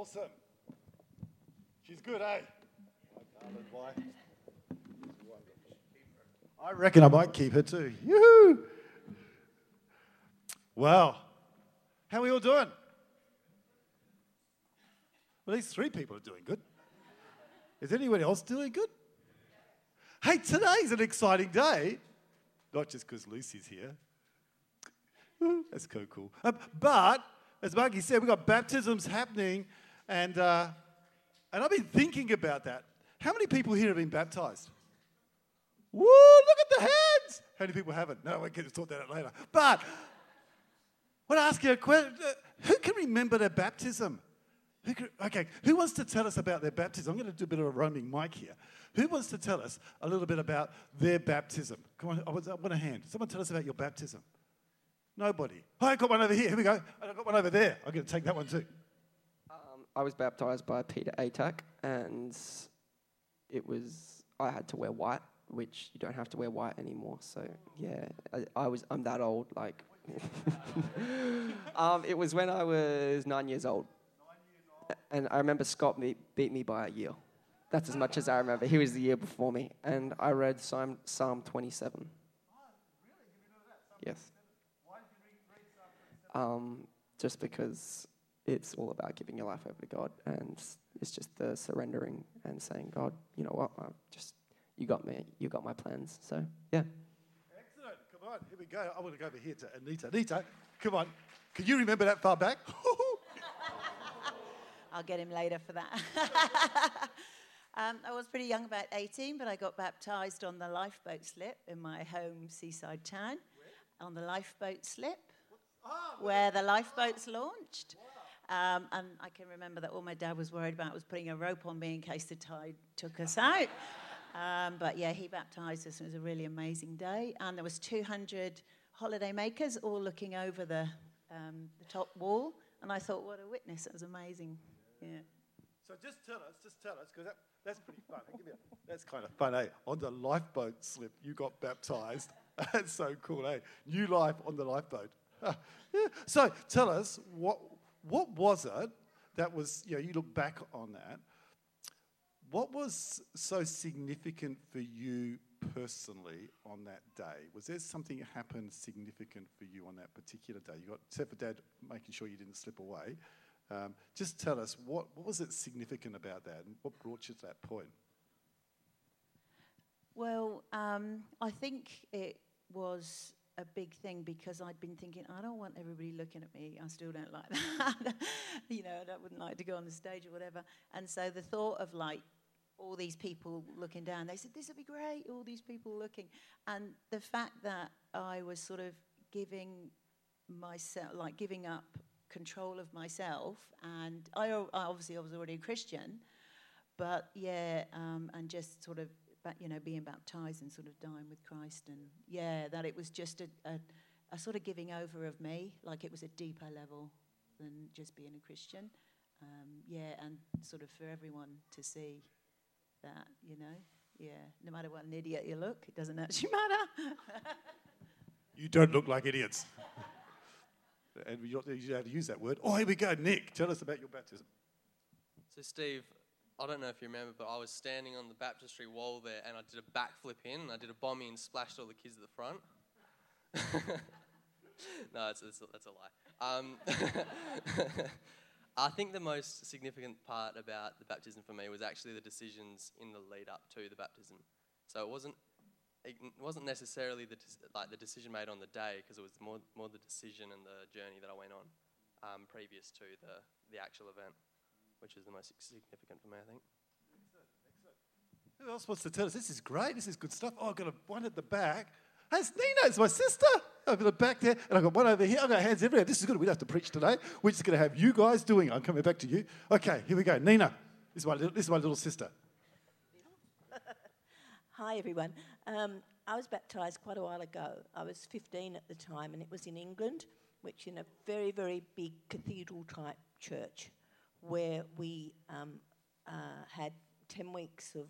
Awesome. She's good, eh? I reckon I might keep her too. Yoo-hoo! Wow. How are we all doing? Well, these three people are doing good. Is anyone else doing good? Hey, today's an exciting day. Not just because Lucy's here. That's so cool. Um, but, as Marky said, we've got baptisms happening, and, uh, and I've been thinking about that. How many people here have been baptized? Woo, look at the hands. How many people haven't? No, we can talk that later. But I want to ask you a question. Who can remember their baptism? Who can, okay, who wants to tell us about their baptism? I'm going to do a bit of a roaming mic here. Who wants to tell us a little bit about their baptism? Come on, I want I want a hand. Someone tell us about your baptism. Nobody. Oh, I got one over here. Here we go. I got one over there. I'm going to take that one too. I was baptized by Peter Atack, and it was I had to wear white, which you don't have to wear white anymore. So yeah, I, I was I'm that old. Like, um, it was when I was nine years old, and I remember Scott beat, beat me by a year. That's as much as I remember. He was the year before me, and I read Psalm, Psalm 27. Yes. Um, just because it's all about giving your life over to God, and it's just the surrendering and saying, God, you know what, I just you got me, you got my plans. So yeah. Excellent. Come on. Here we go. I want to go over here to Anita. Anita, come on. Can you remember that far back? I'll get him later for that. um, I was pretty young, about 18, but I got baptized on the lifeboat slip in my home seaside town. On the lifeboat slip, where the lifeboats launched. Um, and I can remember that all my dad was worried about was putting a rope on me in case the tide took us out. Um, but yeah, he baptized us. It was a really amazing day. And there was 200 holiday makers all looking over the, um, the top wall. And I thought, what a witness. It was amazing. Yeah. so just tell us, just tell us, because that, that's pretty fun. A- that's kind of fun, eh? On the lifeboat slip, you got baptized. That's so cool, eh? New life on the lifeboat. yeah. So tell us, what, what was it that was, you know, you look back on that. What was so significant for you personally on that day? Was there something that happened significant for you on that particular day? You got, except for Dad making sure you didn't slip away. Um, just tell us what, what was it significant about that, and what brought you to that point? Well, um, I think it was a big thing because I'd been thinking, I don't want everybody looking at me. I still don't like that. you know, I wouldn't like to go on the stage or whatever. And so the thought of like all these people looking down, they said, this would be great, all these people looking. And the fact that I was sort of giving myself, like giving up control of myself, and I obviously I was already a Christian, but yeah, um, and just sort of, you know, being baptized and sort of dying with Christ, and yeah, that it was just a, a, a sort of giving over of me, like it was a deeper level than just being a Christian. Um, yeah, and sort of for everyone to see that, you know, yeah, no matter what an idiot you look, it doesn't actually matter. You don't look like idiots. and you don't usually how to use that word. Oh, here we go. Nick, tell us about your baptism. So, Steve, I don't know if you remember, but I was standing on the baptistry wall there and I did a backflip in and I did a bombing and splashed all the kids at the front. no, that's a lie. Um, I think the most significant part about the baptism for me was actually the decisions in the lead up to the baptism. So it wasn't it wasn't necessarily the like the decision made on the day because it was more more the decision and the journey that I went on um, previous to the the actual event, which is the most significant for me, I think. Who else wants to tell us? This is great. This is good stuff. Oh, I've got a, one at the back. Hey, it's Nina. It's my sister. I've got a back there, and I've got one over here. I've got hands everywhere. This is good. We don't have to preach today. We're just going to have you guys doing it. I'm coming back to you. Okay, here we go. Nina. This is my little, this is my little sister. Hi, everyone. Um, I was baptised quite a while ago. I was 15 at the time, and it was in England, which in a very, very big cathedral type church, where we um, uh, had 10 weeks of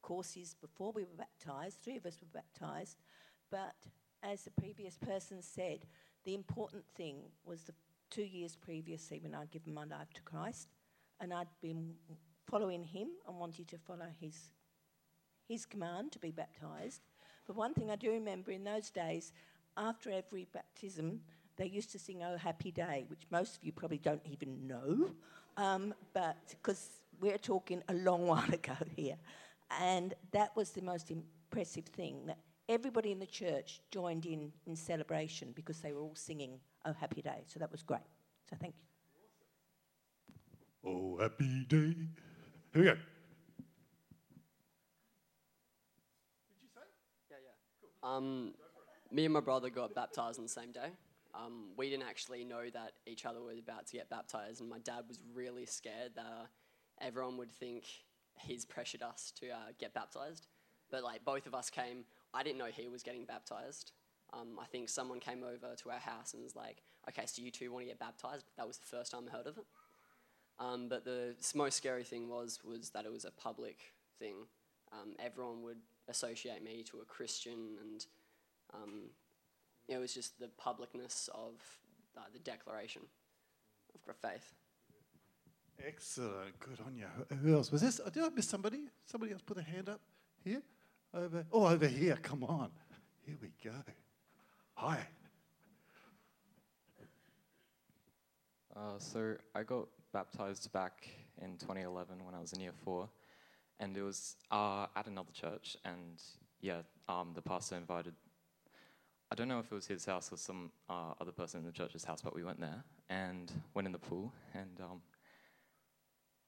courses before we were baptised. Three of us were baptised. But as the previous person said, the important thing was the two years previously when I'd given my life to Christ. and I'd been following him and wanted to follow his his command to be baptized. But one thing I do remember in those days, after every baptism, they used to sing "Oh Happy Day," which most of you probably don't even know, um, but because we're talking a long while ago here, and that was the most impressive thing that everybody in the church joined in in celebration because they were all singing "Oh Happy Day." So that was great. So thank you. Oh, happy day. Here we go. Yeah, yeah. Um, me and my brother got baptized on the same day. Um, we didn't actually know that each other was about to get baptized, and my dad was really scared that uh, everyone would think he's pressured us to uh, get baptized. But like both of us came, I didn't know he was getting baptized. Um, I think someone came over to our house and was like, "Okay, so you two want to get baptized?" That was the first time I heard of it. Um, but the most scary thing was was that it was a public thing. Um, everyone would associate me to a Christian, and um, it was just the publicness of uh, the declaration of faith. Excellent. Good on you. Who- Who else? Was this? Did I miss somebody? Somebody else put a hand up here? Over. Oh, over here. Come on. Here we go. Hi. Uh, so I got baptized back in 2011 when I was in year four, and it was uh, at another church. And yeah, um, the pastor invited. I don't know if it was his house or some uh, other person in the church's house, but we went there and went in the pool. And um,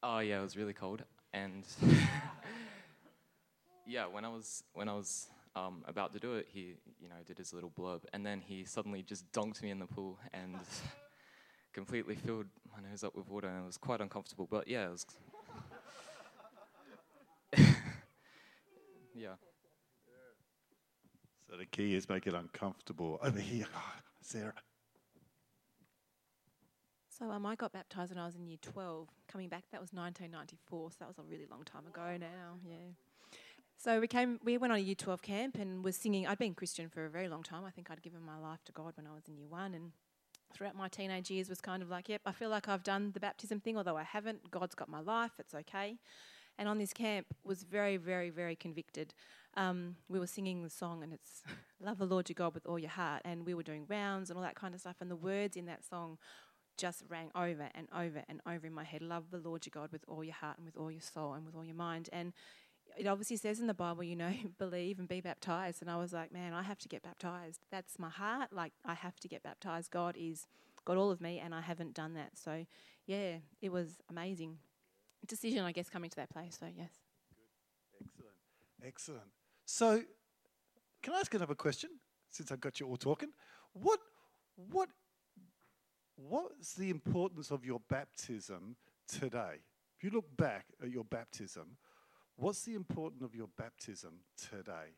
oh yeah, it was really cold. And yeah, when I was when I was um, about to do it, he you know did his little blurb, and then he suddenly just dunked me in the pool and completely filled my nose up with water, and it was quite uncomfortable. But yeah, it was. yeah. So the key is make it uncomfortable. Over here. Ah, Sarah. So um, I got baptised when I was in year 12. Coming back, that was 1994, so that was a really long time ago now. Yeah. So we came, we went on a year 12 camp and was singing. I'd been Christian for a very long time. I think I'd given my life to God when I was in year one, and throughout my teenage years was kind of like, yep, I feel like I've done the baptism thing, although I haven't. God's got my life. It's okay. And on this camp was very, very, very convicted. Um, we were singing the song, and it's "Love the Lord your God with all your heart," and we were doing rounds and all that kind of stuff. And the words in that song just rang over and over and over in my head. Love the Lord your God with all your heart and with all your soul and with all your mind. And it obviously says in the Bible, you know, believe and be baptized. And I was like, man, I have to get baptized. That's my heart. Like, I have to get baptized. God is got all of me, and I haven't done that. So, yeah, it was amazing decision, I guess, coming to that place. So, yes. Good. Excellent. Excellent. So, can I ask another question? Since I've got you all talking, what, what, what's the importance of your baptism today? If you look back at your baptism, what's the importance of your baptism today?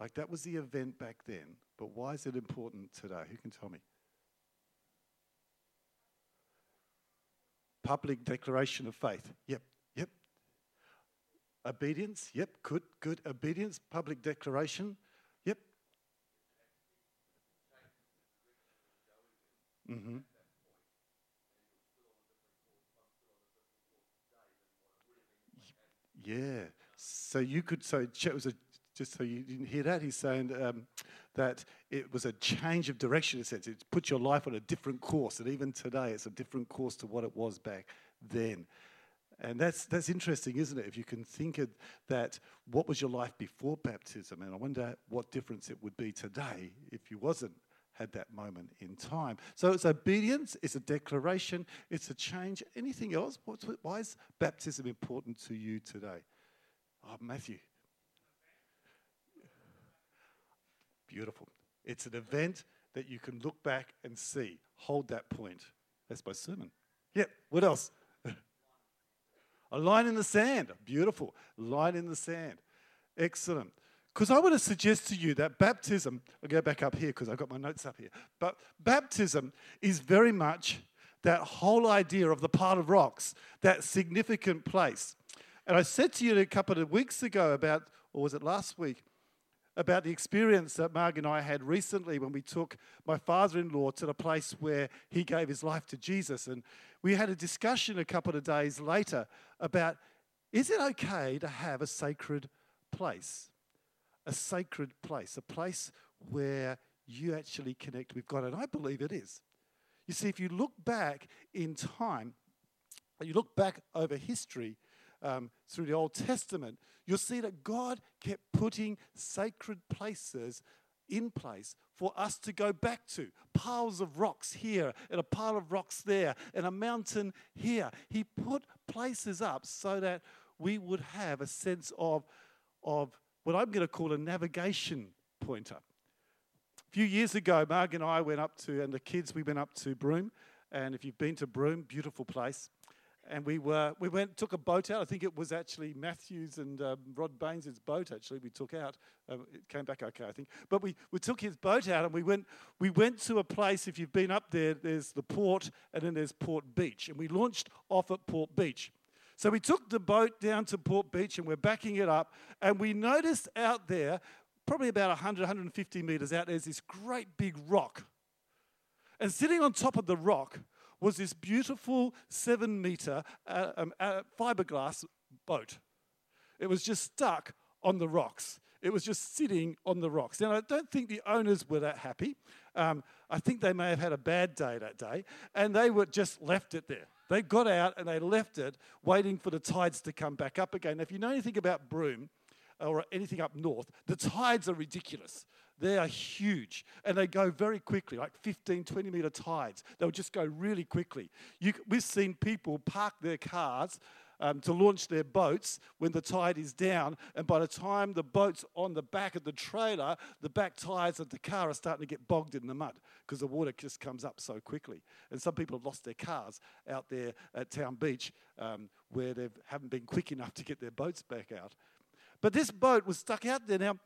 Like that was the event back then, but why is it important today? Who can tell me? Public declaration of faith. Yep, yep. Obedience. Yep, good, good. Obedience, public declaration. Yep. Mm-hmm. Yeah. So you could, so it was a, just so you didn't hear that, he's saying um, that it was a change of direction. It says it put your life on a different course, and even today it's a different course to what it was back then. And that's, that's interesting, isn't it? If you can think of that, what was your life before baptism? And I wonder what difference it would be today if you wasn't had that moment in time. So it's obedience, it's a declaration, it's a change. Anything else? What's, why is baptism important to you today? Oh, Matthew. Beautiful. It's an event that you can look back and see. Hold that point. That's my sermon. Yep. What else? A line in the sand. Beautiful. Line in the sand. Excellent. Because I want to suggest to you that baptism, I'll go back up here because I've got my notes up here, but baptism is very much that whole idea of the pile of rocks, that significant place. And I said to you a couple of weeks ago about, or was it last week, about the experience that Marg and I had recently when we took my father in law to the place where he gave his life to Jesus. And we had a discussion a couple of days later about is it okay to have a sacred place? A sacred place, a place where you actually connect with God. And I believe it is. You see, if you look back in time, you look back over history um, through the Old Testament, you'll see that God kept putting sacred places in place for us to go back to. Piles of rocks here, and a pile of rocks there, and a mountain here. He put places up so that we would have a sense of, of what I'm going to call a navigation pointer. A few years ago, Marg and I went up to, and the kids, we went up to Broome. And if you've been to Broome, beautiful place and we were we went took a boat out. I think it was actually Matthews and um, Rod Baines' boat. Actually, we took out. Um, it came back okay, I think. But we, we took his boat out and we went we went to a place. If you've been up there, there's the port and then there's Port Beach, and we launched off at Port Beach. So we took the boat down to Port Beach and we're backing it up, and we noticed out there, probably about 100, 150 meters out, there's this great big rock. And sitting on top of the rock was this beautiful seven meter uh, um, uh, fiberglass boat. It was just stuck on the rocks. It was just sitting on the rocks. Now, I don't think the owners were that happy. Um, I think they may have had a bad day that day, and they were just left it there. They got out and they left it, waiting for the tides to come back up again. Now, if you know anything about Broome or anything up north, the tides are ridiculous. They are huge and they go very quickly, like 15, 20 meter tides. They'll just go really quickly. You, we've seen people park their cars um, to launch their boats when the tide is down, and by the time the boat's on the back of the trailer, the back tires of the car are starting to get bogged in the mud because the water just comes up so quickly. And some people have lost their cars out there at Town Beach um, where they haven't been quick enough to get their boats back out. But this boat was stuck out there. Now,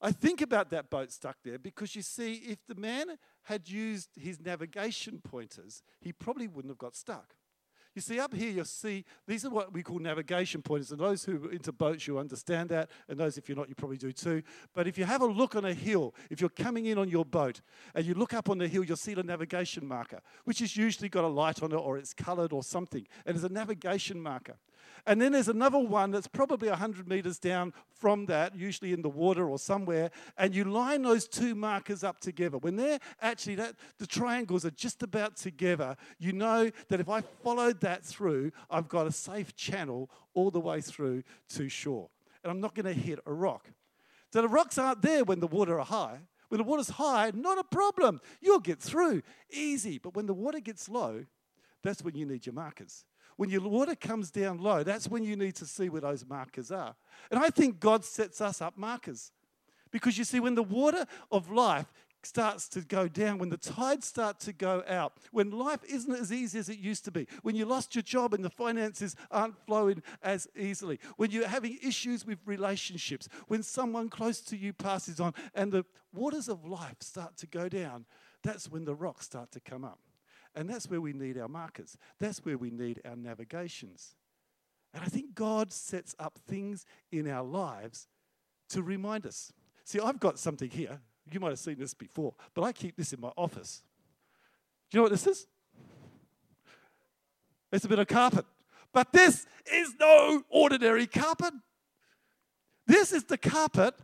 I think about that boat stuck there because you see, if the man had used his navigation pointers, he probably wouldn't have got stuck. You see, up here, you'll see these are what we call navigation pointers. And those who are into boats, you understand that. And those, if you're not, you probably do too. But if you have a look on a hill, if you're coming in on your boat and you look up on the hill, you'll see the navigation marker, which has usually got a light on it or it's colored or something. And there's a navigation marker. And then there's another one that's probably 100 meters down from that, usually in the water or somewhere, and you line those two markers up together. When they're actually, that, the triangles are just about together, you know that if I followed that through, I've got a safe channel all the way through to shore. And I'm not going to hit a rock. So the rocks aren't there when the water are high. When the water's high, not a problem. You'll get through easy. But when the water gets low, that's when you need your markers. When your water comes down low, that's when you need to see where those markers are. And I think God sets us up markers. Because you see, when the water of life starts to go down, when the tides start to go out, when life isn't as easy as it used to be, when you lost your job and the finances aren't flowing as easily, when you're having issues with relationships, when someone close to you passes on and the waters of life start to go down, that's when the rocks start to come up. And that's where we need our markers. That's where we need our navigations. And I think God sets up things in our lives to remind us. See, I've got something here. You might have seen this before, but I keep this in my office. Do you know what this is? It's a bit of carpet. But this is no ordinary carpet. This is the carpet,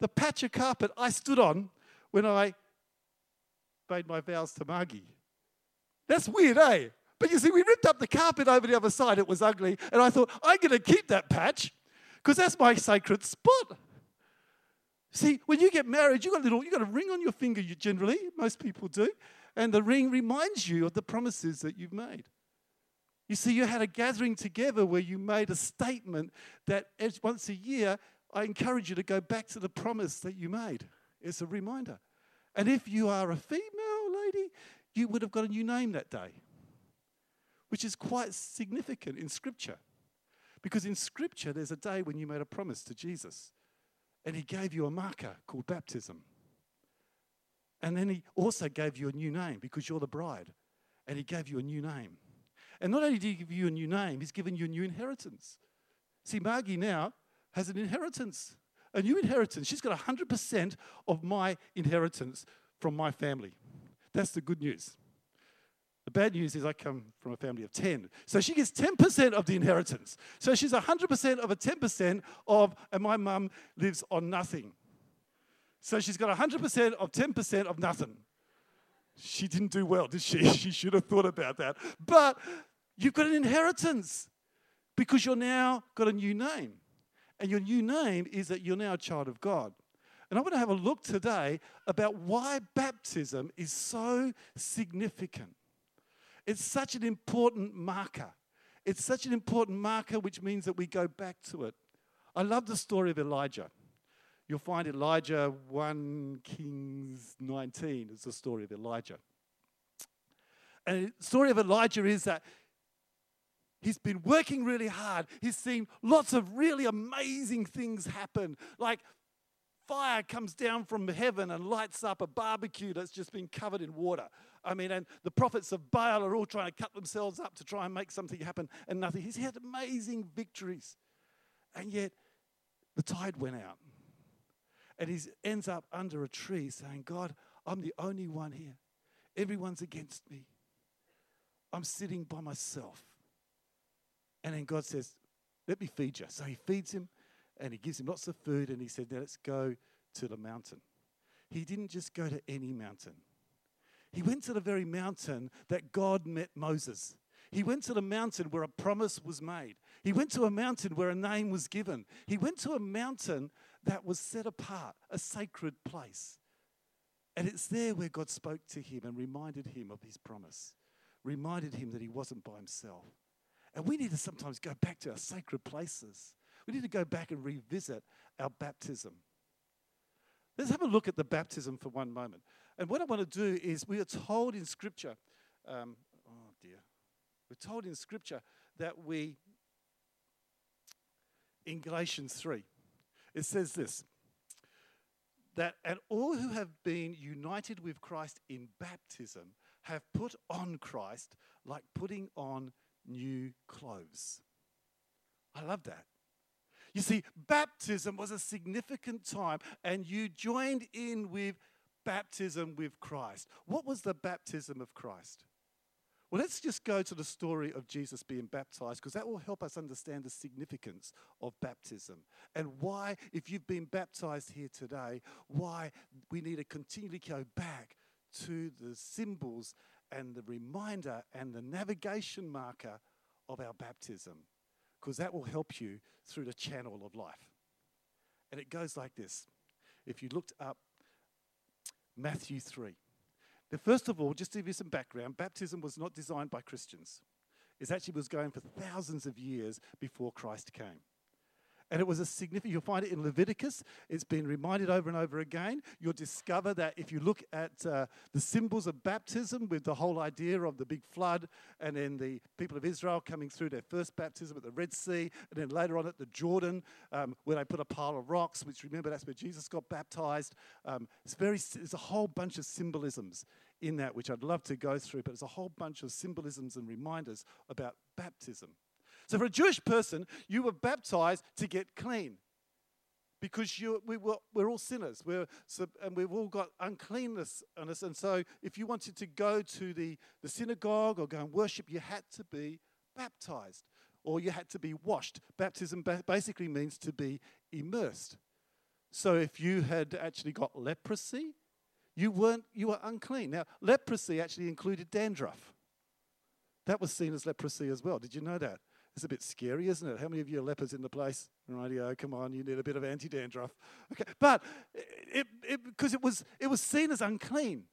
the patch of carpet I stood on when I made my vows to Margie. That's weird, eh? But you see, we ripped up the carpet over the other side. It was ugly. And I thought, I'm going to keep that patch because that's my sacred spot. See, when you get married, you got a little, you got a ring on your finger. You generally, most people do, and the ring reminds you of the promises that you've made. You see, you had a gathering together where you made a statement that once a year, I encourage you to go back to the promise that you made. It's a reminder. And if you are a female lady, you would have got a new name that day, which is quite significant in Scripture. Because in Scripture, there's a day when you made a promise to Jesus, and He gave you a marker called baptism. And then He also gave you a new name because you're the bride, and He gave you a new name. And not only did He give you a new name, He's given you a new inheritance. See, Margie now has an inheritance a new inheritance. She's got 100% of my inheritance from my family. That's the good news. The bad news is I come from a family of 10. So she gets 10% of the inheritance. So she's 100% of a 10% of, and my mum lives on nothing. So she's got 100% of 10% of nothing. She didn't do well, did she? She should have thought about that. But you've got an inheritance because you're now got a new name. And your new name is that you're now a child of God. And I want to have a look today about why baptism is so significant. It's such an important marker. It's such an important marker, which means that we go back to it. I love the story of Elijah. You'll find Elijah 1 Kings 19 is the story of Elijah. And the story of Elijah is that he's been working really hard. He's seen lots of really amazing things happen. Like fire comes down from heaven and lights up a barbecue that's just been covered in water. I mean, and the prophets of Baal are all trying to cut themselves up to try and make something happen, and nothing. He's had amazing victories. And yet, the tide went out. And he ends up under a tree saying, God, I'm the only one here. Everyone's against me. I'm sitting by myself. And then God says, Let me feed you. So he feeds him and he gives him lots of food and he said, Now let's go to the mountain. He didn't just go to any mountain, he went to the very mountain that God met Moses. He went to the mountain where a promise was made. He went to a mountain where a name was given. He went to a mountain that was set apart, a sacred place. And it's there where God spoke to him and reminded him of his promise, reminded him that he wasn't by himself. And we need to sometimes go back to our sacred places. We need to go back and revisit our baptism. Let's have a look at the baptism for one moment. And what I want to do is, we are told in Scripture, um, oh dear, we're told in Scripture that we, in Galatians 3, it says this that and all who have been united with Christ in baptism have put on Christ like putting on new clothes. I love that. You see, baptism was a significant time, and you joined in with baptism with Christ. What was the baptism of Christ? Well, let's just go to the story of Jesus being baptized because that will help us understand the significance of baptism and why, if you've been baptized here today, why we need to continually go back to the symbols and the reminder and the navigation marker of our baptism because that will help you through the channel of life. And it goes like this. If you looked up Matthew 3. Now, first of all, just to give you some background, baptism was not designed by Christians. It actually was going for thousands of years before Christ came. And it was a significant, you'll find it in Leviticus. It's been reminded over and over again. You'll discover that if you look at uh, the symbols of baptism with the whole idea of the big flood and then the people of Israel coming through their first baptism at the Red Sea and then later on at the Jordan um, where they put a pile of rocks, which remember that's where Jesus got baptized. Um, it's very, there's a whole bunch of symbolisms in that which I'd love to go through, but there's a whole bunch of symbolisms and reminders about baptism. So, for a Jewish person, you were baptized to get clean because you, we were, we're all sinners we're, and we've all got uncleanness on us. And so, if you wanted to go to the, the synagogue or go and worship, you had to be baptized or you had to be washed. Baptism basically means to be immersed. So, if you had actually got leprosy, you weren't you were unclean. Now, leprosy actually included dandruff. That was seen as leprosy as well. Did you know that? It's a bit scary, isn't it? How many of you are lepers in the place? Radio, come on, you need a bit of anti-dandruff. Okay, but it, because it, it, was it was seen as unclean,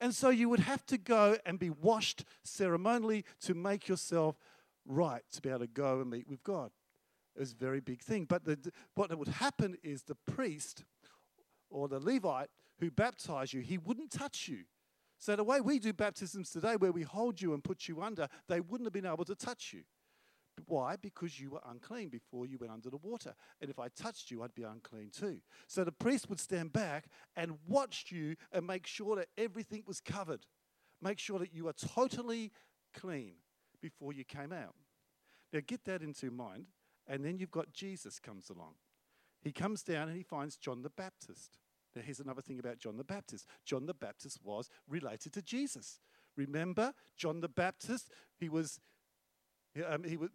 and so you would have to go and be washed ceremonially to make yourself right to be able to go and meet with God. It was a very big thing. But the, what would happen is the priest or the Levite who baptized you, he wouldn't touch you. So the way we do baptisms today, where we hold you and put you under, they wouldn't have been able to touch you. Why? Because you were unclean before you went under the water. And if I touched you, I'd be unclean too. So the priest would stand back and watch you and make sure that everything was covered. Make sure that you are totally clean before you came out. Now get that into mind. And then you've got Jesus comes along. he comes down and he finds John the Baptist. Now, here's another thing about John the Baptist John the Baptist was related to Jesus. Remember, John the Baptist, he was, um, he was,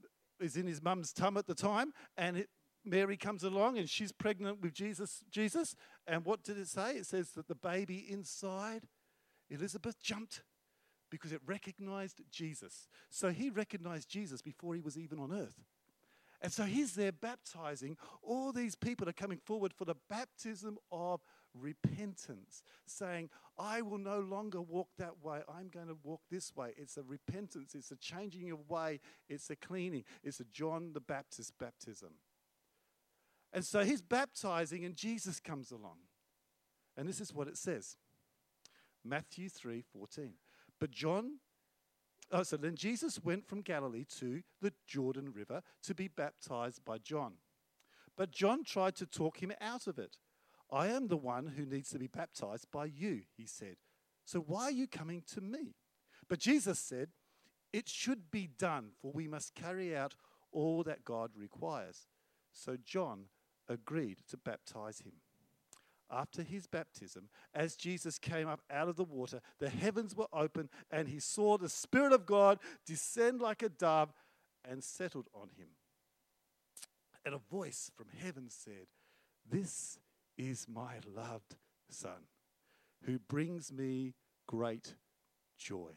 in his mum's tum at the time, and it, Mary comes along and she's pregnant with Jesus. Jesus, and what did it say? It says that the baby inside Elizabeth jumped because it recognized Jesus. So he recognized Jesus before he was even on earth. And so he's there baptizing. All these people are coming forward for the baptism of repentance, saying, I will no longer walk that way. I'm going to walk this way. It's a repentance, it's a changing of way, it's a cleaning, it's a John the Baptist baptism. And so he's baptizing, and Jesus comes along. And this is what it says Matthew 3 14. But John, oh, so then Jesus went from Galilee to the Jordan River to be baptized by John. But John tried to talk him out of it. I am the one who needs to be baptized by you, he said. So why are you coming to me? But Jesus said, It should be done, for we must carry out all that God requires. So John agreed to baptize him. After his baptism, as Jesus came up out of the water, the heavens were open, and he saw the Spirit of God descend like a dove and settled on him. And a voice from heaven said, This is my loved Son, who brings me great joy.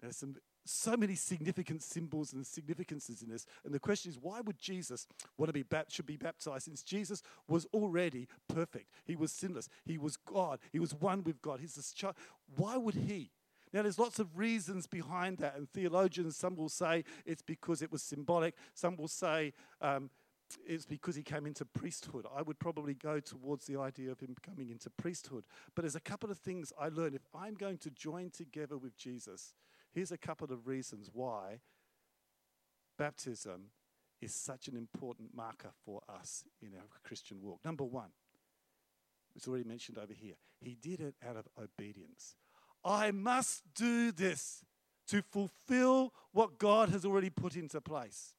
There's some so many significant symbols and significances in this. And the question is, why would Jesus want to be should be baptized? Since Jesus was already perfect, he was sinless, he was God, he was one with God. He's this child. Why would he? Now, there's lots of reasons behind that, and theologians, some will say it's because it was symbolic. Some will say um, it's because he came into priesthood. I would probably go towards the idea of him coming into priesthood. But there's a couple of things I learned. If I'm going to join together with Jesus, Here's a couple of reasons why baptism is such an important marker for us in our Christian walk. Number one, it's already mentioned over here, he did it out of obedience. I must do this to fulfill what God has already put into place.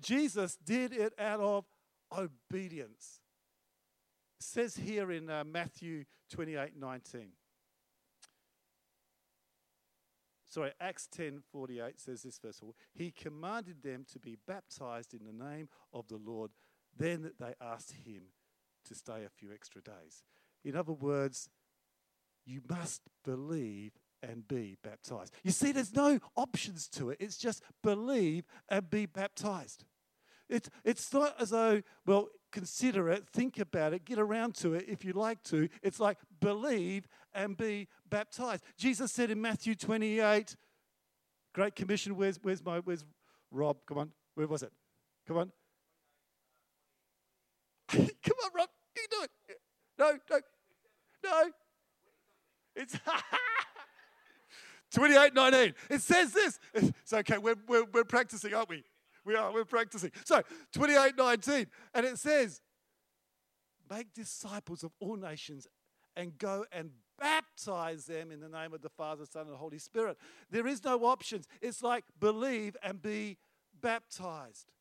Jesus did it out of obedience. It says here in uh, Matthew 28 19. sorry, Acts 10 48 says this verse. He commanded them to be baptized in the name of the Lord. Then they asked him to stay a few extra days. In other words, you must believe and be baptized. You see, there's no options to it. It's just believe and be baptized. It's, it's not as though, well, consider it, think about it, get around to it if you like to. It's like believe and be baptized. Jesus said in Matthew 28, Great Commission, where's, where's my, where's Rob? Come on, where was it? Come on. Come on, Rob, you do it. No, no, no. It's 28, 19. It says this. It's okay, we're, we're, we're practicing, aren't we? We are, we're practicing. So, 28 19, and it says, Make disciples of all nations and go and baptize them in the name of the Father, Son, and Holy Spirit. There is no options. It's like believe and be baptized.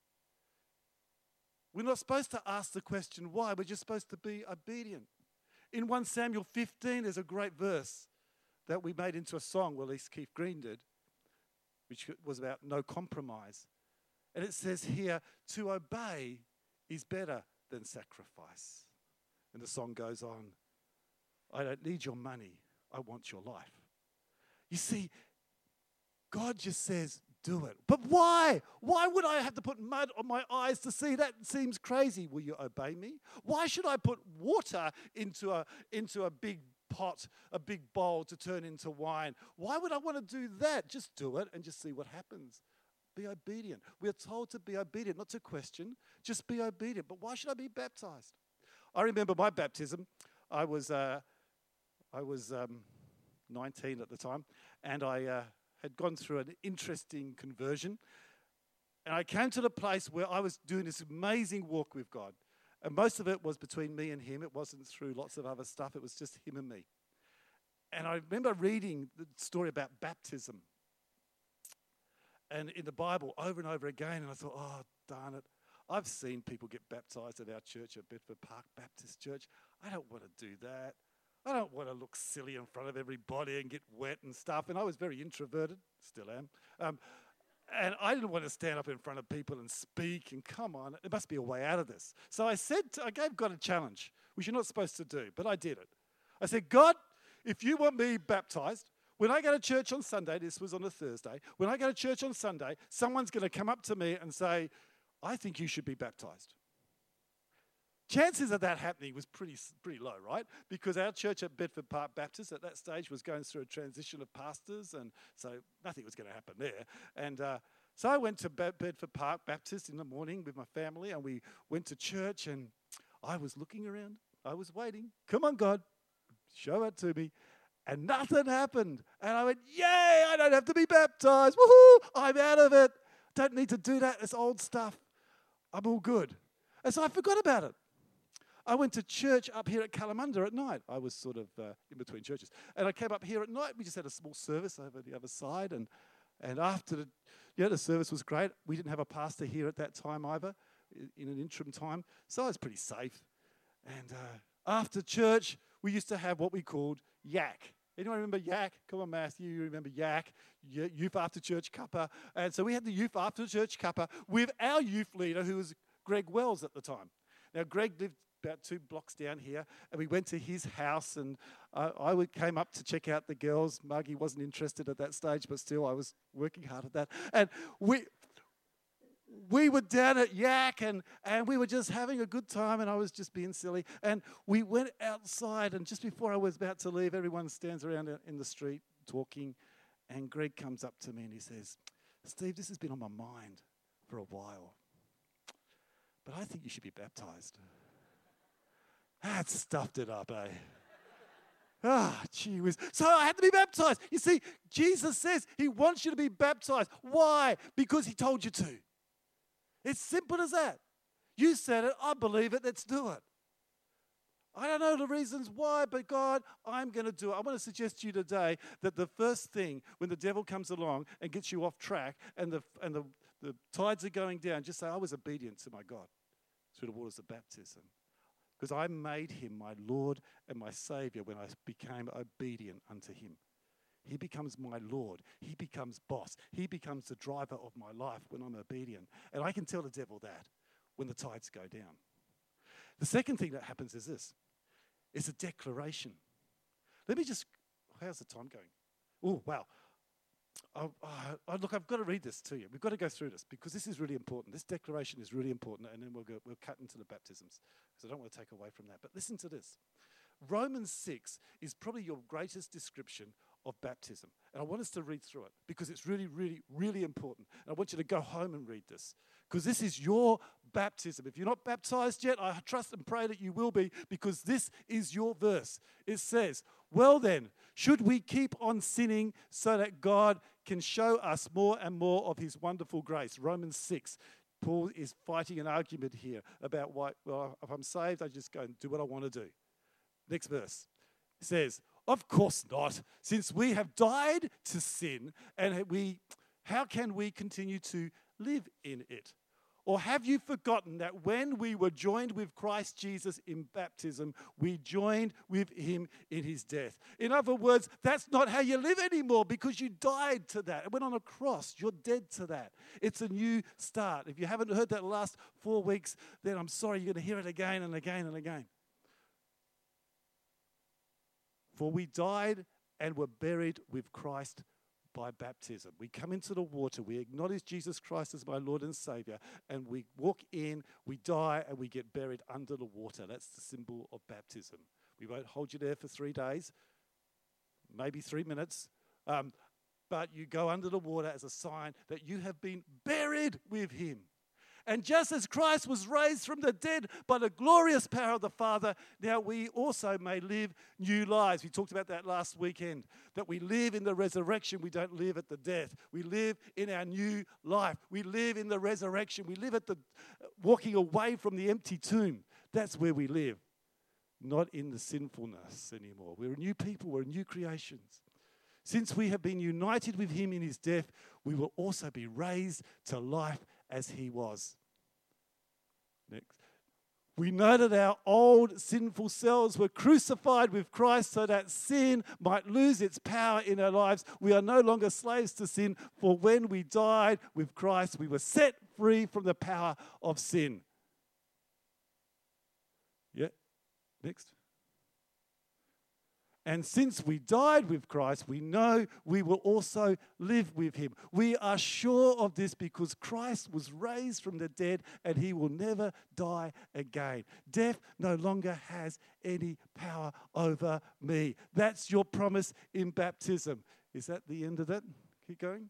We're not supposed to ask the question why, we're just supposed to be obedient. In 1 Samuel 15, there's a great verse that we made into a song, well, at least Keith Green did, which was about no compromise. And it says here, to obey is better than sacrifice. And the song goes on I don't need your money, I want your life. You see, God just says, do it. But why? Why would I have to put mud on my eyes to see that? Seems crazy. Will you obey me? Why should I put water into a, into a big pot, a big bowl to turn into wine? Why would I want to do that? Just do it and just see what happens. Be obedient. We are told to be obedient, not to question, just be obedient. But why should I be baptized? I remember my baptism. I was, uh, I was um, 19 at the time, and I uh, had gone through an interesting conversion. And I came to the place where I was doing this amazing walk with God. And most of it was between me and Him. It wasn't through lots of other stuff, it was just Him and me. And I remember reading the story about baptism and in the Bible over and over again. And I thought, oh, darn it. I've seen people get baptized at our church at Bedford Park Baptist Church. I don't want to do that. I don't want to look silly in front of everybody and get wet and stuff. And I was very introverted, still am. Um, and I didn't want to stand up in front of people and speak. And come on, there must be a way out of this. So I said, to, I gave God a challenge, which you're not supposed to do, but I did it. I said, God, if you want me baptized, when I go to church on Sunday, this was on a Thursday, when I go to church on Sunday, someone's going to come up to me and say, I think you should be baptized. Chances of that happening was pretty, pretty low, right? Because our church at Bedford Park Baptist at that stage was going through a transition of pastors, and so nothing was going to happen there. And uh, so I went to Bedford Park Baptist in the morning with my family, and we went to church, and I was looking around. I was waiting. Come on, God, show it to me. And nothing happened. And I went, Yay, I don't have to be baptized. Woohoo, I'm out of it. Don't need to do that. It's old stuff. I'm all good. And so I forgot about it. I went to church up here at Kalamunda at night. I was sort of uh, in between churches. And I came up here at night. We just had a small service over the other side. And, and after the, yeah, the service was great. We didn't have a pastor here at that time either, in an interim time. So I was pretty safe. And uh, after church, we used to have what we called yak. Anyone remember Yak? Come on, Matthew, you remember Yak, Youth After Church Cuppa. And so we had the Youth After Church Cuppa with our youth leader, who was Greg Wells at the time. Now, Greg lived about two blocks down here, and we went to his house, and I, came up to check out the girls. Margie wasn't interested at that stage, but still, I was working hard at that. And we, we were down at Yak and, and we were just having a good time and I was just being silly. And we went outside and just before I was about to leave, everyone stands around in the street talking. And Greg comes up to me and he says, Steve, this has been on my mind for a while. But I think you should be baptized. That stuffed it up, eh? Ah, gee whiz. So I had to be baptized. You see, Jesus says he wants you to be baptized. Why? Because he told you to. It's simple as that. You said it, I believe it, let's do it. I don't know the reasons why, but God, I'm going to do it. I want to suggest to you today that the first thing when the devil comes along and gets you off track and the, and the, the tides are going down, just say, I was obedient to my God through the waters of baptism. Because I made him my Lord and my Savior when I became obedient unto him. He becomes my Lord. He becomes boss. He becomes the driver of my life when I'm obedient. And I can tell the devil that when the tides go down. The second thing that happens is this it's a declaration. Let me just, how's the time going? Oh, wow. Oh, oh, look, I've got to read this to you. We've got to go through this because this is really important. This declaration is really important, and then we'll, go, we'll cut into the baptisms because I don't want to take away from that. But listen to this Romans 6 is probably your greatest description of baptism. And I want us to read through it because it's really, really, really important. And I want you to go home and read this because this is your baptism. If you're not baptized yet, I trust and pray that you will be because this is your verse. It says, Well, then, should we keep on sinning so that God can show us more and more of his wonderful grace? Romans 6. Paul is fighting an argument here about why, well, if I'm saved, I just go and do what I want to do. Next verse says, of course not. Since we have died to sin, and we, how can we continue to live in it? Or have you forgotten that when we were joined with Christ Jesus in baptism, we joined with him in his death? In other words, that's not how you live anymore because you died to that. It went on a cross. You're dead to that. It's a new start. If you haven't heard that last four weeks, then I'm sorry, you're going to hear it again and again and again. For we died and were buried with Christ by baptism. We come into the water, we acknowledge Jesus Christ as my Lord and Savior, and we walk in, we die, and we get buried under the water. That's the symbol of baptism. We won't hold you there for three days, maybe three minutes, um, but you go under the water as a sign that you have been buried with Him. And just as Christ was raised from the dead by the glorious power of the Father, now we also may live new lives. We talked about that last weekend that we live in the resurrection. We don't live at the death. We live in our new life. We live in the resurrection. We live at the walking away from the empty tomb. That's where we live, not in the sinfulness anymore. We're new people, we're new creations. Since we have been united with him in his death, we will also be raised to life as he was. Next. We know that our old sinful selves were crucified with Christ so that sin might lose its power in our lives. We are no longer slaves to sin, for when we died with Christ, we were set free from the power of sin. Yeah, next. And since we died with Christ, we know we will also live with him. We are sure of this because Christ was raised from the dead and he will never die again. Death no longer has any power over me. That's your promise in baptism. Is that the end of it? Keep going.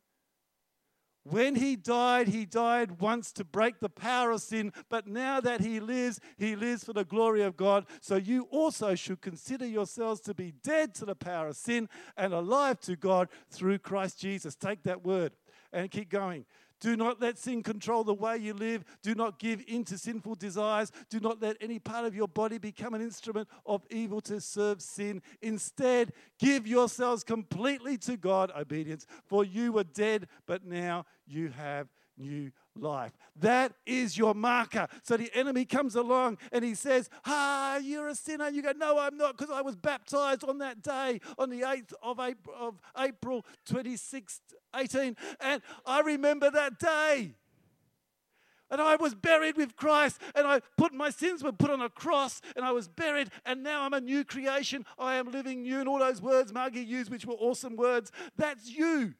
When he died, he died once to break the power of sin, but now that he lives, he lives for the glory of God. So you also should consider yourselves to be dead to the power of sin and alive to God through Christ Jesus. Take that word and keep going. Do not let sin control the way you live. Do not give in to sinful desires. Do not let any part of your body become an instrument of evil to serve sin. Instead, give yourselves completely to God, obedience, for you were dead, but now you have new life. That is your marker. So the enemy comes along and he says, Ah, you're a sinner. You go, No, I'm not, because I was baptized on that day, on the 8th of April, of April 26, 18. And I remember that day. And I was buried with Christ, and I put my sins were put on a cross, and I was buried, and now I'm a new creation. I am living new, and all those words Margie used, which were awesome words, that's you.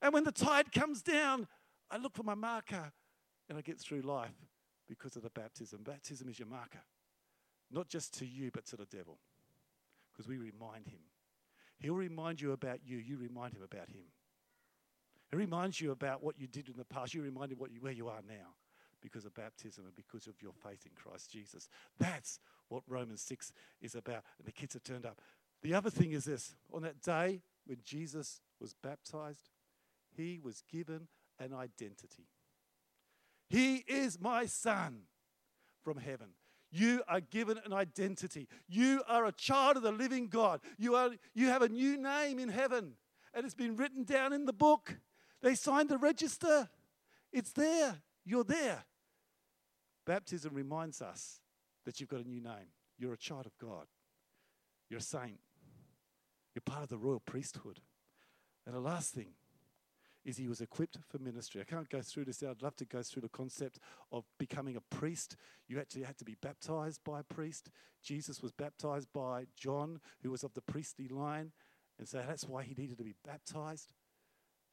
And when the tide comes down, I look for my marker and I get through life because of the baptism. Baptism is your marker, not just to you, but to the devil, because we remind him. He'll remind you about you, you remind him about him. He reminds you about what you did in the past, you remind him what you, where you are now because of baptism and because of your faith in Christ Jesus. That's what Romans 6 is about. And the kids have turned up. The other thing is this on that day when Jesus was baptized, he was given an identity. He is my son from heaven. You are given an identity. You are a child of the living God. You, are, you have a new name in heaven, and it's been written down in the book. They signed the register. It's there. You're there. Baptism reminds us that you've got a new name. You're a child of God. You're a saint. You're part of the royal priesthood. And the last thing is he was equipped for ministry. I can't go through this. I'd love to go through the concept of becoming a priest. You actually had to be baptized by a priest. Jesus was baptized by John, who was of the priestly line. And so that's why he needed to be baptized.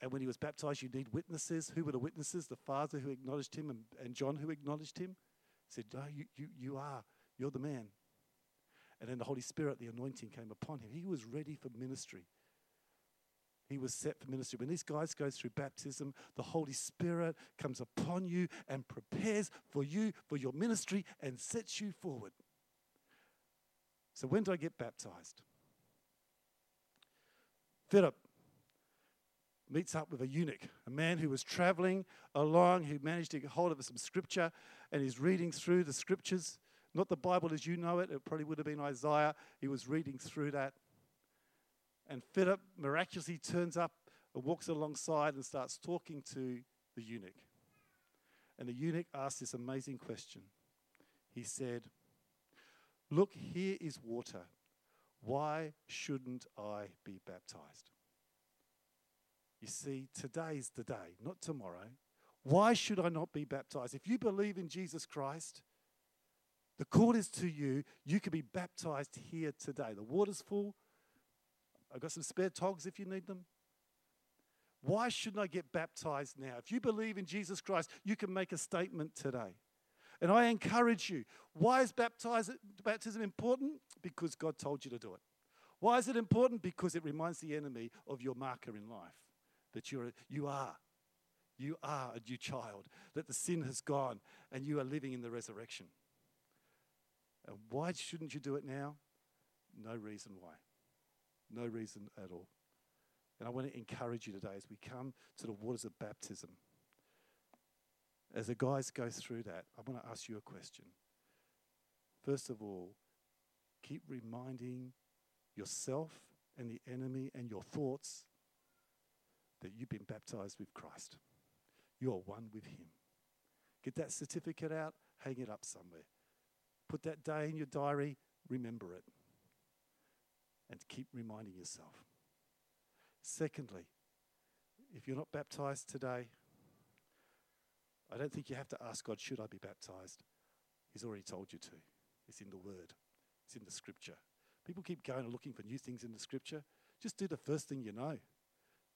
And when he was baptized, you need witnesses. Who were the witnesses? The Father who acknowledged him and, and John who acknowledged him. He said, oh, you, you, you are. You're the man. And then the Holy Spirit, the anointing came upon him. He was ready for ministry he was set for ministry. When these guys go through baptism, the Holy Spirit comes upon you and prepares for you for your ministry and sets you forward. So, when do I get baptized? Philip meets up with a eunuch, a man who was traveling along, who managed to get hold of some scripture, and he's reading through the scriptures. Not the Bible as you know it, it probably would have been Isaiah. He was reading through that. And Philip miraculously turns up and walks alongside and starts talking to the eunuch. And the eunuch asked this amazing question. He said, Look, here is water. Why shouldn't I be baptized? You see, today's the day, not tomorrow. Why should I not be baptized? If you believe in Jesus Christ, the call is to you. You can be baptized here today. The water's full, I've got some spare togs if you need them. Why shouldn't I get baptized now? If you believe in Jesus Christ, you can make a statement today. And I encourage you. Why is baptism important? Because God told you to do it. Why is it important? Because it reminds the enemy of your marker in life that you're, you are. You are a new child, that the sin has gone and you are living in the resurrection. And why shouldn't you do it now? No reason why. No reason at all. And I want to encourage you today as we come to the waters of baptism. As the guys go through that, I want to ask you a question. First of all, keep reminding yourself and the enemy and your thoughts that you've been baptized with Christ. You are one with Him. Get that certificate out, hang it up somewhere. Put that day in your diary, remember it, and keep reminding yourself. Secondly, if you're not baptized today, I don't think you have to ask God, should I be baptized? He's already told you to. It's in the Word, it's in the Scripture. People keep going and looking for new things in the Scripture. Just do the first thing you know.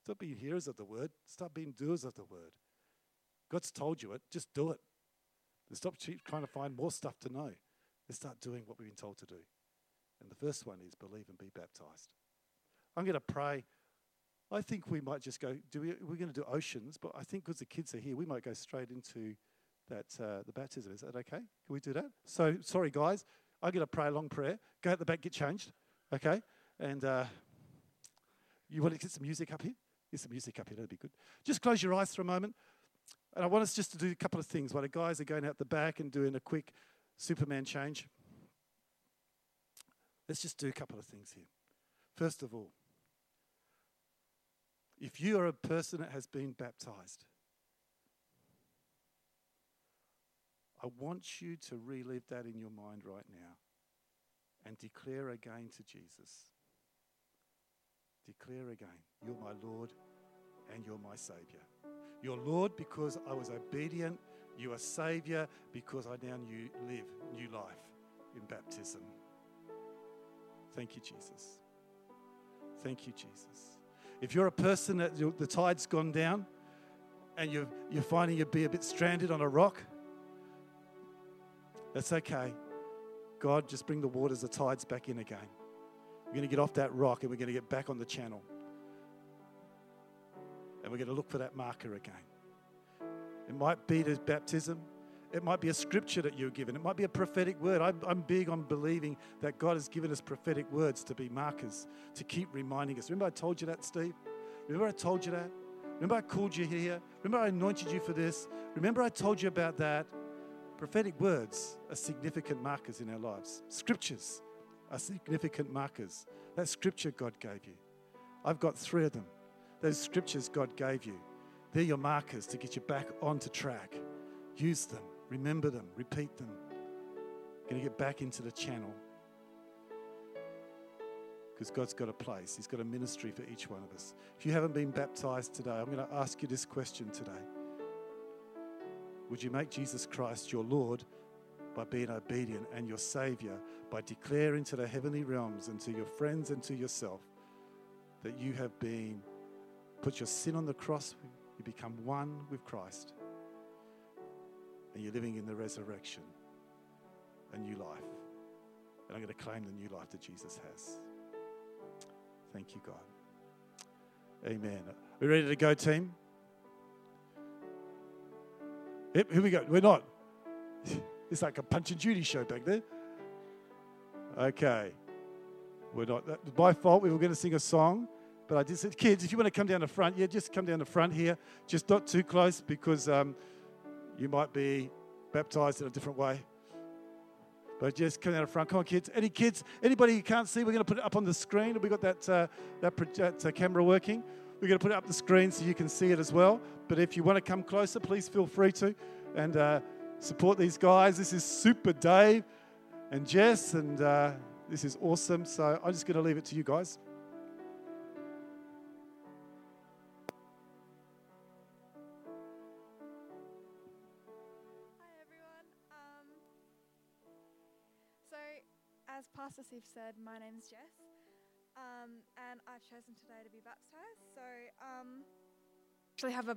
Stop being hearers of the Word, start being doers of the Word. God's told you it, just do it. And stop trying to find more stuff to know. Let's start doing what we've been told to do. And the first one is believe and be baptized. I'm going to pray. I think we might just go. Do we, we're going to do oceans, but I think because the kids are here, we might go straight into that uh, the baptism. Is that okay? Can we do that? So sorry, guys. I'm going to pray a long prayer. Go at the back, get changed. Okay, and uh, you want to get some music up here? Get some music up here. That'd be good. Just close your eyes for a moment. And I want us just to do a couple of things while the guys are going out the back and doing a quick Superman change. Let's just do a couple of things here. First of all, if you are a person that has been baptized, I want you to relive that in your mind right now and declare again to Jesus. Declare again, You're my Lord and you're my Savior. You're Lord because I was obedient. You are Savior because I now new, live new life in baptism. Thank you, Jesus. Thank you, Jesus. If you're a person that the tide's gone down and you're, you're finding you'd be a bit stranded on a rock, that's okay. God, just bring the waters, the tides back in again. We're going to get off that rock and we're going to get back on the channel. And we're going to look for that marker again. It might be the baptism. It might be a scripture that you're given. It might be a prophetic word. I'm, big on believing that God has given us prophetic words to be markers, to keep reminding us. Remember, I told you that, Steve? Remember, I told you that? Remember, I called you here? Remember, I anointed you for this? Remember, I told you about that? Prophetic words are significant markers in our lives. Scriptures are significant markers. That scripture God gave you. I've got three of them those scriptures God gave you. They're your markers to get you back onto track. Use them, remember them, repeat them. Going to get back into the channel. Because God's got a place, He's got a ministry for each one of us. If you haven't been baptized today, I'm going to ask you this question today Would you make Jesus Christ your Lord by being obedient and your Savior by declaring to the heavenly realms and to your friends and to yourself that you have been put your sin on the cross, you become one with Christ, and you're living in the resurrection, a new life. And I'm going to claim the new life that Jesus has. Thank you, God. Amen. Are we ready to go, team? Yep, here we go. We're not. It's like a Punch and Judy show back there. Okay. We're not. By fault, we were going to sing a song. But I just said, kids, if you want to come down the front, yeah, just come down the front here. Just not too close because um, you might be baptized in a different way. But just come out the front. Come on, kids. Any kids? Anybody you can't see? We're going to put it up on the screen. We got that uh, that, that uh, camera working. We're going to put it up the screen so you can see it as well. But if you want to come closer, please feel free to and uh, support these guys. This is Super Dave and Jess, and uh, this is awesome. So I'm just going to leave it to you guys. Pastor Steve said, my name's Jess, um, and I've chosen today to be baptized. So, um, actually have a.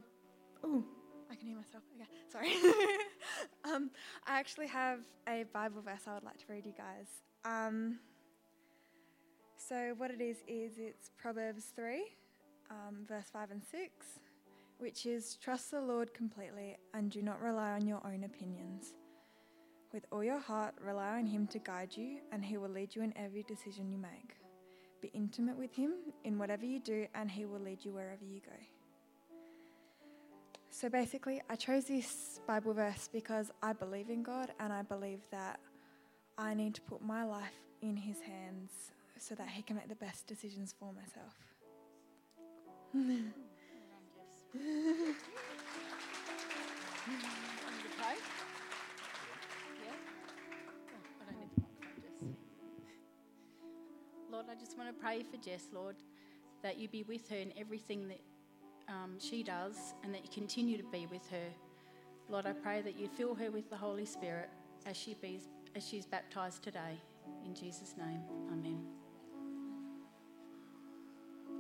Oh, I can hear myself. Okay, sorry. um, I actually have a Bible verse I would like to read you guys. Um, so, what it is is it's Proverbs three, um, verse five and six, which is trust the Lord completely and do not rely on your own opinions. With all your heart, rely on Him to guide you, and He will lead you in every decision you make. Be intimate with Him in whatever you do, and He will lead you wherever you go. So basically, I chose this Bible verse because I believe in God, and I believe that I need to put my life in His hands so that He can make the best decisions for myself. Lord, I just want to pray for Jess, Lord, that you be with her in everything that um, she does and that you continue to be with her. Lord, I pray that you fill her with the Holy Spirit as she be, as she's baptized today. In Jesus' name, Amen.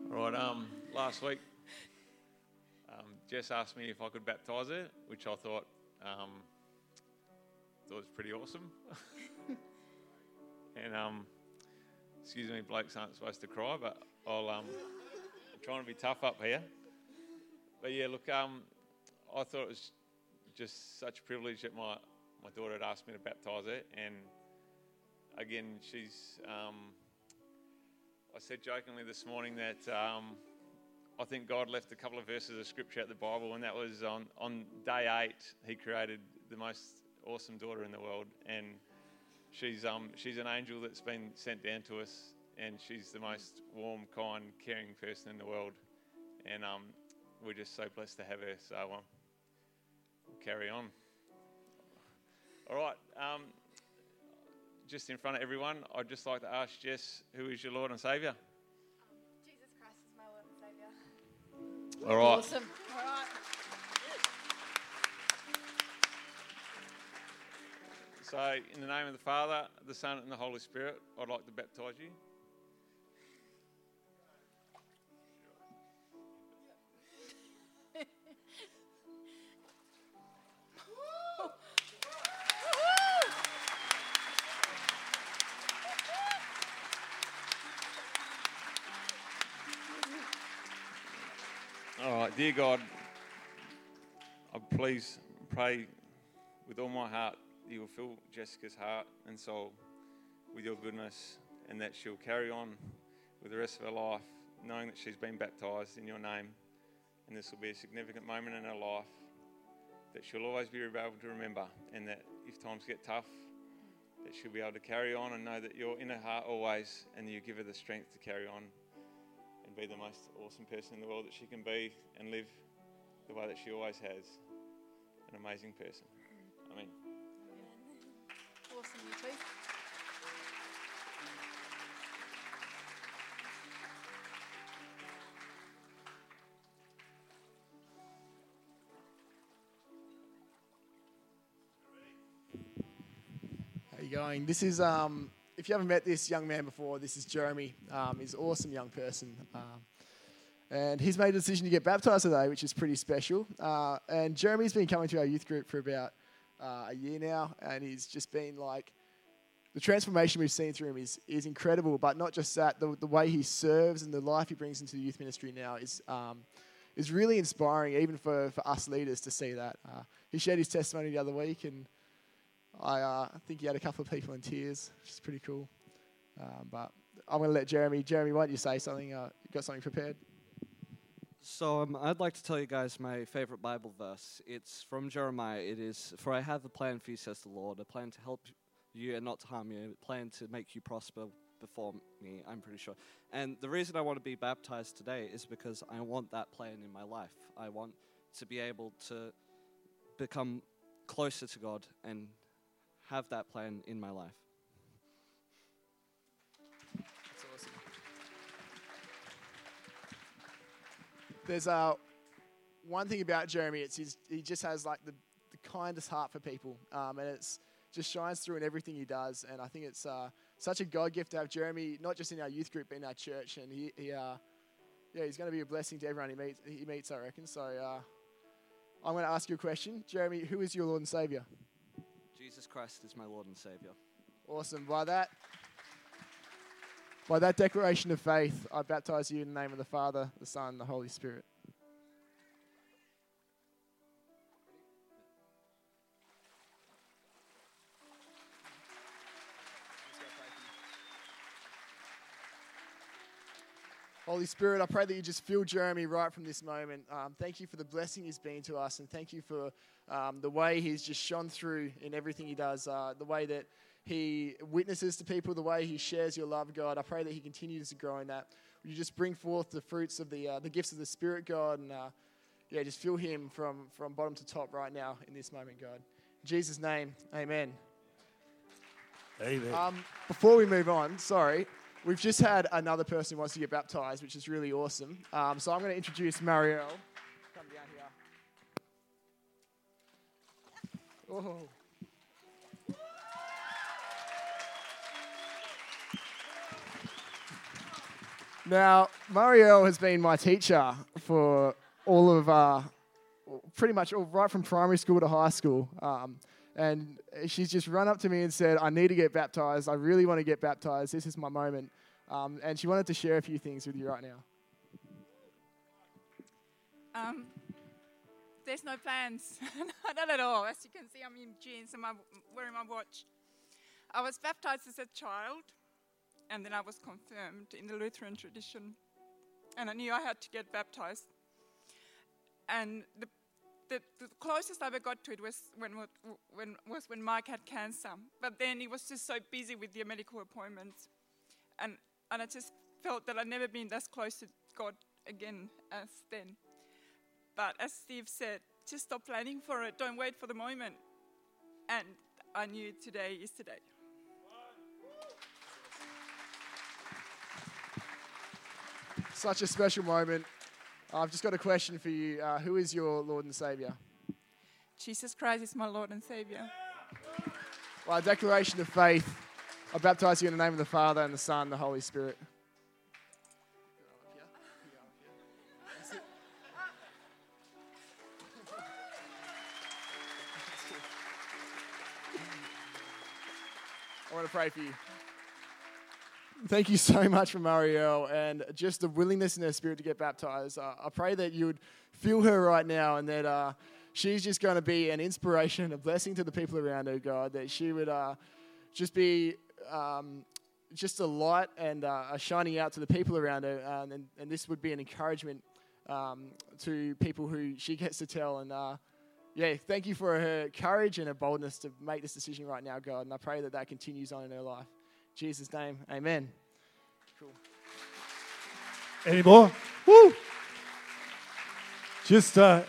Right, um, last week, um, Jess asked me if I could baptise her, which I thought um, thought was pretty awesome. and um, excuse me, blokes aren't supposed to cry, but I'll um, I'm trying to be tough up here. But yeah, look, um, I thought it was just such a privilege that my my daughter had asked me to baptise her, and again, she's. Um, I said jokingly this morning that um, I think God left a couple of verses of scripture out the Bible, and that was on, on day eight, He created the most awesome daughter in the world. And she's, um, she's an angel that's been sent down to us, and she's the most warm, kind, caring person in the world. And um, we're just so blessed to have her. So um, we'll carry on. All right. Um, just in front of everyone, I'd just like to ask Jess, who is your Lord and Saviour? Jesus Christ is my Lord and Saviour. All right. Awesome. All right. So, in the name of the Father, the Son, and the Holy Spirit, I'd like to baptise you. All right, dear God, I please pray with all my heart you will fill Jessica's heart and soul with your goodness and that she'll carry on with the rest of her life knowing that she's been baptized in your name. And this will be a significant moment in her life that she'll always be able to remember and that if times get tough, that she'll be able to carry on and know that you're in her heart always and you give her the strength to carry on and be the most awesome person in the world that she can be and live the way that she always has. An amazing person. You too. How you going? This is, um, if you haven't met this young man before, this is Jeremy. Um, he's an awesome young person. Um, and he's made a decision to get baptized today, which is pretty special. Uh, and Jeremy's been coming to our youth group for about uh, a year now, and he's just been like, the transformation we've seen through him is, is incredible. But not just that, the, the way he serves and the life he brings into the youth ministry now is, um, is really inspiring, even for, for us leaders to see that. Uh, he shared his testimony the other week, and I uh, think he had a couple of people in tears, which is pretty cool. Um, but I'm going to let Jeremy. Jeremy, why don't you say something? Uh, you got something prepared? So um, I'd like to tell you guys my favorite Bible verse. It's from Jeremiah. It is, "For I have a plan for you," says the Lord, a plan to help you and not to harm you, a plan to make you prosper before me. I'm pretty sure. And the reason I want to be baptized today is because I want that plan in my life. I want to be able to become closer to God and have that plan in my life. There's uh, one thing about Jeremy. It's his, he just has like the, the kindest heart for people, um, and it's just shines through in everything he does. And I think it's uh, such a God gift to have Jeremy, not just in our youth group, but in our church. And he, he uh, yeah, he's going to be a blessing to everyone he meets. He meets, I reckon. So uh, I'm going to ask you a question, Jeremy. Who is your Lord and Savior? Jesus Christ is my Lord and Savior. Awesome. By that, by that declaration of faith, I baptize you in the name of the Father, the Son, and the Holy Spirit. Holy Spirit, I pray that you just fill Jeremy right from this moment. Um, thank you for the blessing he's been to us, and thank you for um, the way he's just shone through in everything he does, uh, the way that he witnesses to people, the way he shares your love, God. I pray that he continues to grow in that. Would you just bring forth the fruits of the, uh, the gifts of the Spirit, God, and uh, yeah, just fill him from, from bottom to top right now in this moment, God. In Jesus' name, amen. Amen. Um, before we move on, sorry, we've just had another person who wants to get baptized, which is really awesome. Um, so I'm going to introduce Marielle. Come down here. Oh. Now, Marielle has been my teacher for all of, uh, pretty much all, right from primary school to high school. Um, and she's just run up to me and said, I need to get baptized. I really want to get baptized. This is my moment. Um, and she wanted to share a few things with you right now. Um, there's no plans, not at all. As you can see, I'm in jeans and I'm wearing my watch. I was baptized as a child, and then I was confirmed in the Lutheran tradition. And I knew I had to get baptized. And the, the, the closest I ever got to it was when, when, was when Mike had cancer. But then he was just so busy with the medical appointments. And, and I just felt that I'd never been as close to God again as then. But as Steve said, just stop planning for it. Don't wait for the moment. And I knew today is today. Such a special moment. I've just got a question for you. Uh, who is your Lord and Savior? Jesus Christ is my Lord and Savior. Well, a declaration of faith. I baptize you in the name of the Father and the Son and the Holy Spirit. I want to pray for you. Thank you so much for Marielle and just the willingness in her spirit to get baptized. Uh, I pray that you would feel her right now and that uh, she's just going to be an inspiration, a blessing to the people around her, God. That she would uh, just be um, just a light and uh, a shining out to the people around her. Uh, and, and this would be an encouragement um, to people who she gets to tell. And uh, yeah, thank you for her courage and her boldness to make this decision right now, God. And I pray that that continues on in her life. Jesus' name, amen. Cool. Any more? Woo! Just uh,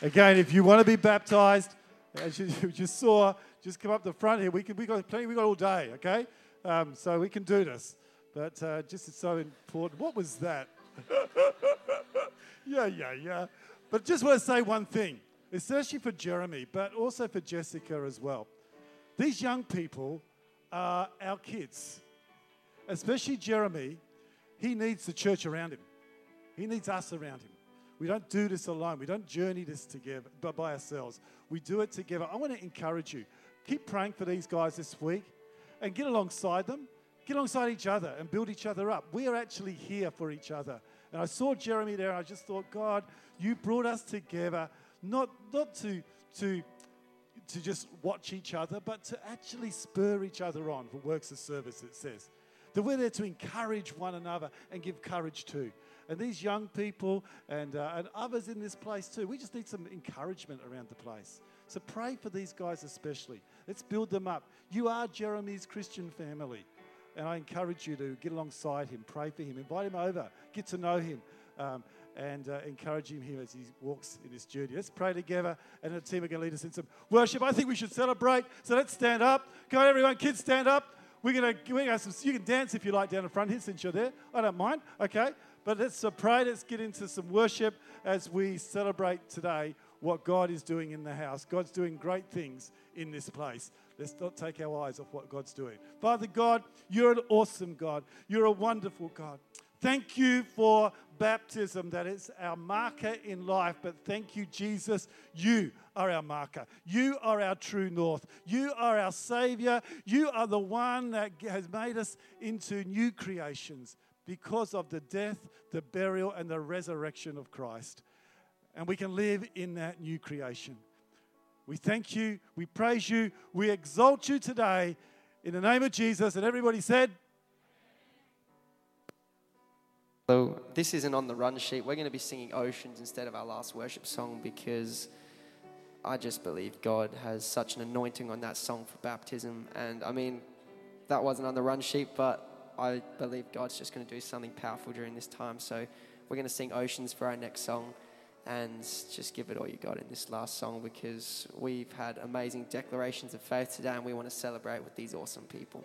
again, if you want to be baptized, as you just saw, just come up the front here. We can, we got plenty. We got all day, okay? Um, so we can do this. But uh, just it's so important. What was that? yeah, yeah, yeah. But just want to say one thing, especially for Jeremy, but also for Jessica as well. These young people are our kids, especially Jeremy. He needs the church around him. He needs us around him. We don't do this alone. We don't journey this together but by ourselves. We do it together. I want to encourage you. Keep praying for these guys this week and get alongside them. Get alongside each other and build each other up. We are actually here for each other. And I saw Jeremy there and I just thought, God, you brought us together not, not to, to, to just watch each other, but to actually spur each other on for works of service, it says. That we're there to encourage one another and give courage to. And these young people and, uh, and others in this place too, we just need some encouragement around the place. So pray for these guys especially. Let's build them up. You are Jeremy's Christian family. And I encourage you to get alongside him, pray for him, invite him over, get to know him, um, and uh, encouraging him as he walks in this journey. Let's pray together, and the team are going to lead us in some worship. I think we should celebrate. So let's stand up. Come on, everyone, kids, stand up. We're going to, going to some, you can dance if you like down the front here since you're there. I don't mind, okay? But let's uh, pray, let's get into some worship as we celebrate today what God is doing in the house. God's doing great things in this place. Let's not take our eyes off what God's doing. Father God, you're an awesome God. You're a wonderful God. Thank you for baptism, that is our marker in life. But thank you, Jesus. You are our marker. You are our true north. You are our Savior. You are the one that has made us into new creations because of the death, the burial, and the resurrection of Christ. And we can live in that new creation. We thank you. We praise you. We exalt you today in the name of Jesus. And everybody said, So this isn't on the run sheet. We're going to be singing Oceans instead of our last worship song because I just believe God has such an anointing on that song for baptism. And I mean, that wasn't on the run sheet, but I believe God's just going to do something powerful during this time. So we're going to sing Oceans for our next song and just give it all you got in this last song because we've had amazing declarations of faith today and we want to celebrate with these awesome people.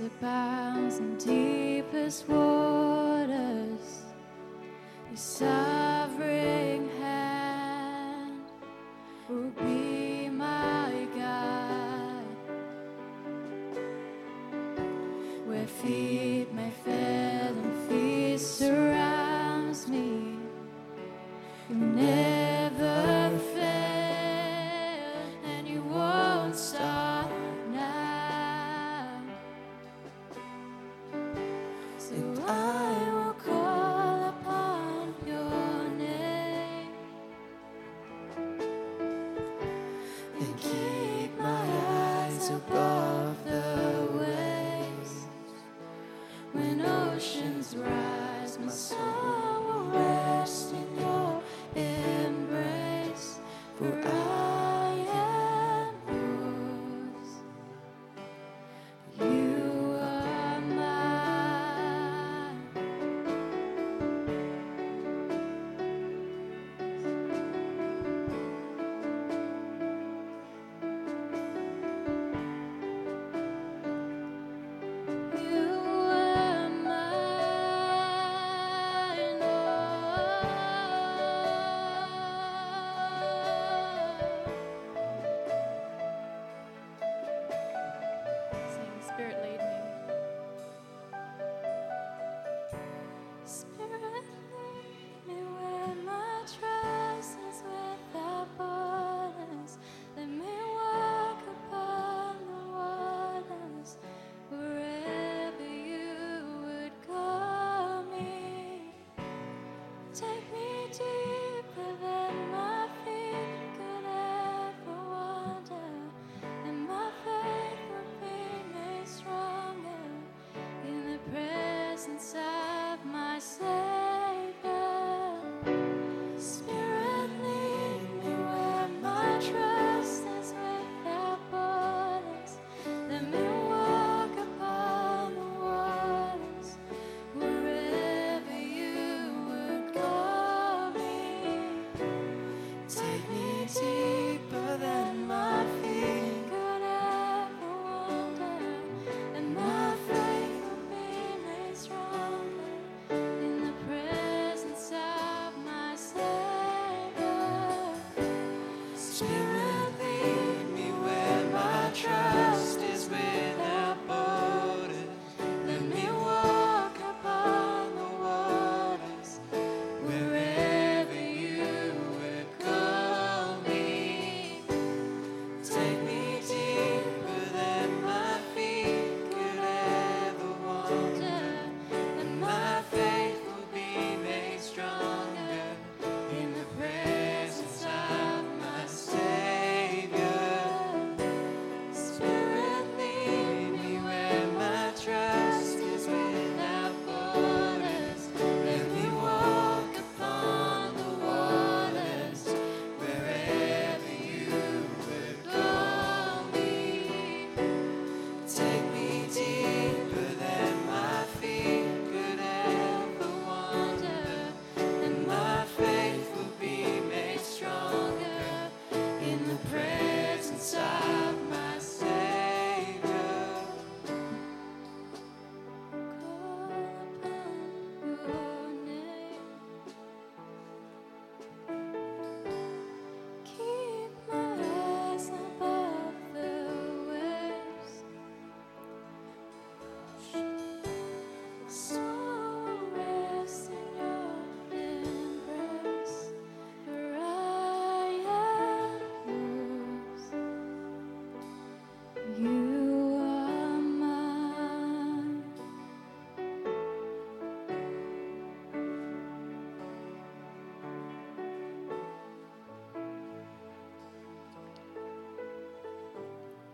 abounds in deepest waters.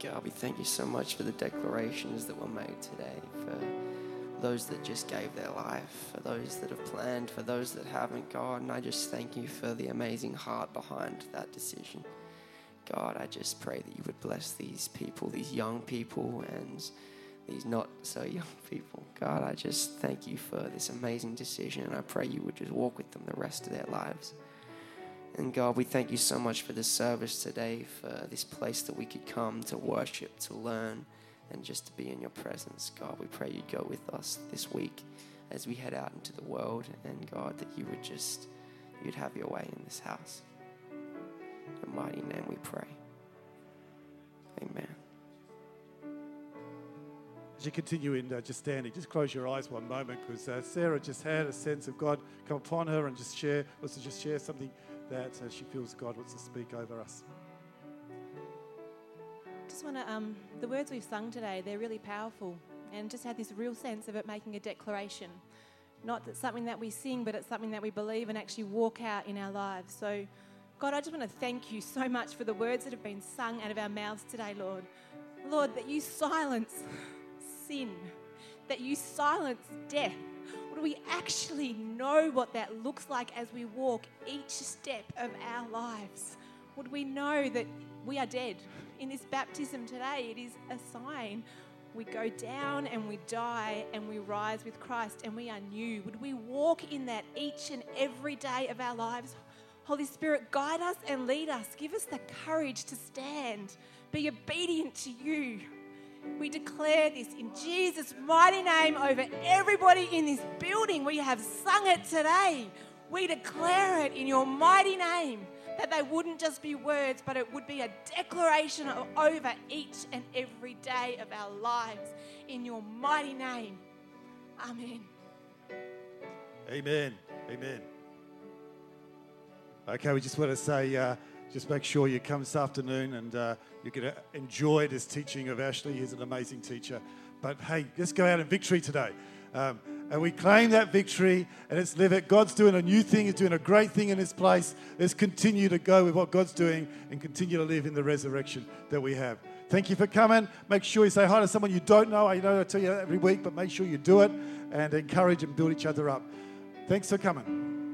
God, we thank you so much for the declarations that were made today, for those that just gave their life, for those that have planned, for those that haven't, God. And I just thank you for the amazing heart behind that decision. God, I just pray that you would bless these people, these young people, and these not so young people. God, I just thank you for this amazing decision, and I pray you would just walk with them the rest of their lives. And God, we thank you so much for this service today, for this place that we could come to worship, to learn, and just to be in your presence. God, we pray you'd go with us this week as we head out into the world, and God, that you would just, you'd have your way in this house. In your mighty name we pray. Amen. As you continue in uh, just standing, just close your eyes one moment because uh, Sarah just had a sense of God come upon her and just share, wants to just share something that uh, she feels God wants to speak over us. Just want to, um, the words we've sung today, they're really powerful and just had this real sense of it making a declaration. Not that something that we sing, but it's something that we believe and actually walk out in our lives. So, God, I just want to thank you so much for the words that have been sung out of our mouths today, Lord. Lord, that you silence sin, that you silence death. Would we actually know what that looks like as we walk each step of our lives? Would we know that we are dead? In this baptism today, it is a sign. We go down and we die and we rise with Christ and we are new. Would we walk in that each and every day of our lives? Holy Spirit, guide us and lead us. Give us the courage to stand, be obedient to you. We declare this in Jesus' mighty name over everybody in this building. We have sung it today. We declare it in your mighty name that they wouldn't just be words, but it would be a declaration of, over each and every day of our lives in your mighty name. Amen. Amen. Amen. Okay, we just want to say, uh, just make sure you come this afternoon and uh, you're going to enjoy this teaching of Ashley. He's an amazing teacher. But hey, let's go out in victory today. Um, and we claim that victory and let's live it. God's doing a new thing, He's doing a great thing in this place. Let's continue to go with what God's doing and continue to live in the resurrection that we have. Thank you for coming. Make sure you say hi to someone you don't know. I know I tell you every week, but make sure you do it and encourage and build each other up. Thanks for coming.